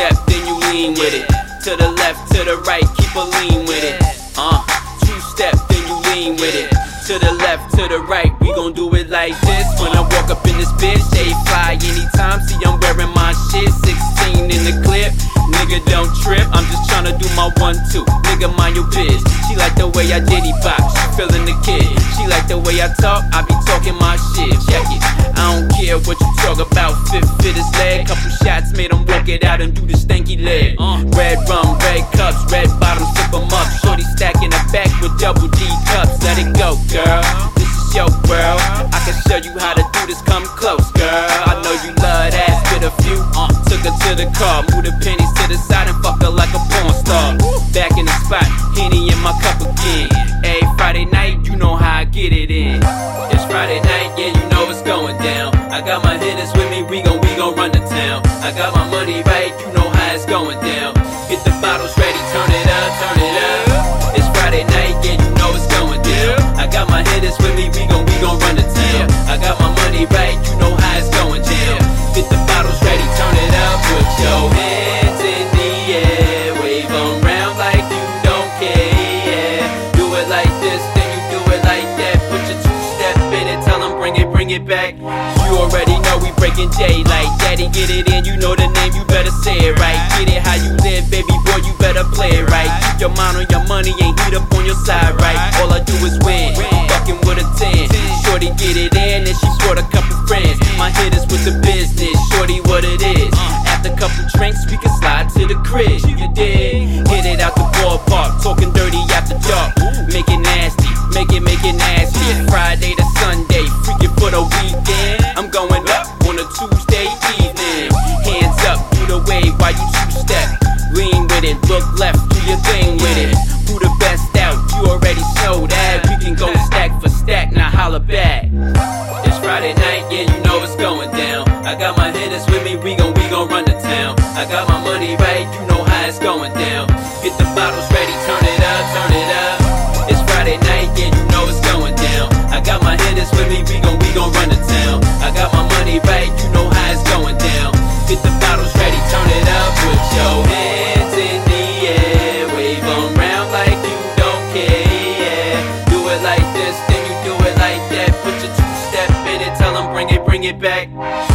step, then you lean with it. To the left, to the right, keep a lean with it. Uh, two step, then you lean with it. To the left, to the right, we gon' do it like this. When I walk up in this bitch, they fly anytime. See, I'm wearing my shit, 16 in the clip. Nigga, don't trip, I'm just tryna do my one two. Nigga, mind your biz. She like the way I diddy box, she feelin' the kid. She like the way I talk, I be talking my shit. Check it, I don't talk about. Fit, fit his leg, couple shots made him walk it out and do the stanky leg. Red rum, red cups, red bottoms, sip 'em up. Shorty stacking the back with double D cups. Let it go, girl. This is your world. I can show you how to do this. Come close, girl. I know you love that. Spit a few. Uh, took her to the car, move the pennies to the side and fuck her like a porn star. Back in the spot, henny in my cup again. Hey, Friday night, you know how I get it in. I got my money right, you know how it's going bring it, back. You already know we breaking like daddy, get it in. You know the name, you better say it right. Get it how you live, baby boy, you better play it right. Keep your mind on your money, ain't heat up on your side, right? All I do is win, fucking with a 10. Shorty get it in, and she brought a couple friends. My hitters with the business, shorty what it is. After a couple drinks, we can slide to the crib. You dig? Friday night, yeah, you know it's going down. I got my hitters with me, we gon' we gon' run the town. I got my money right, you know how it's going down. It back.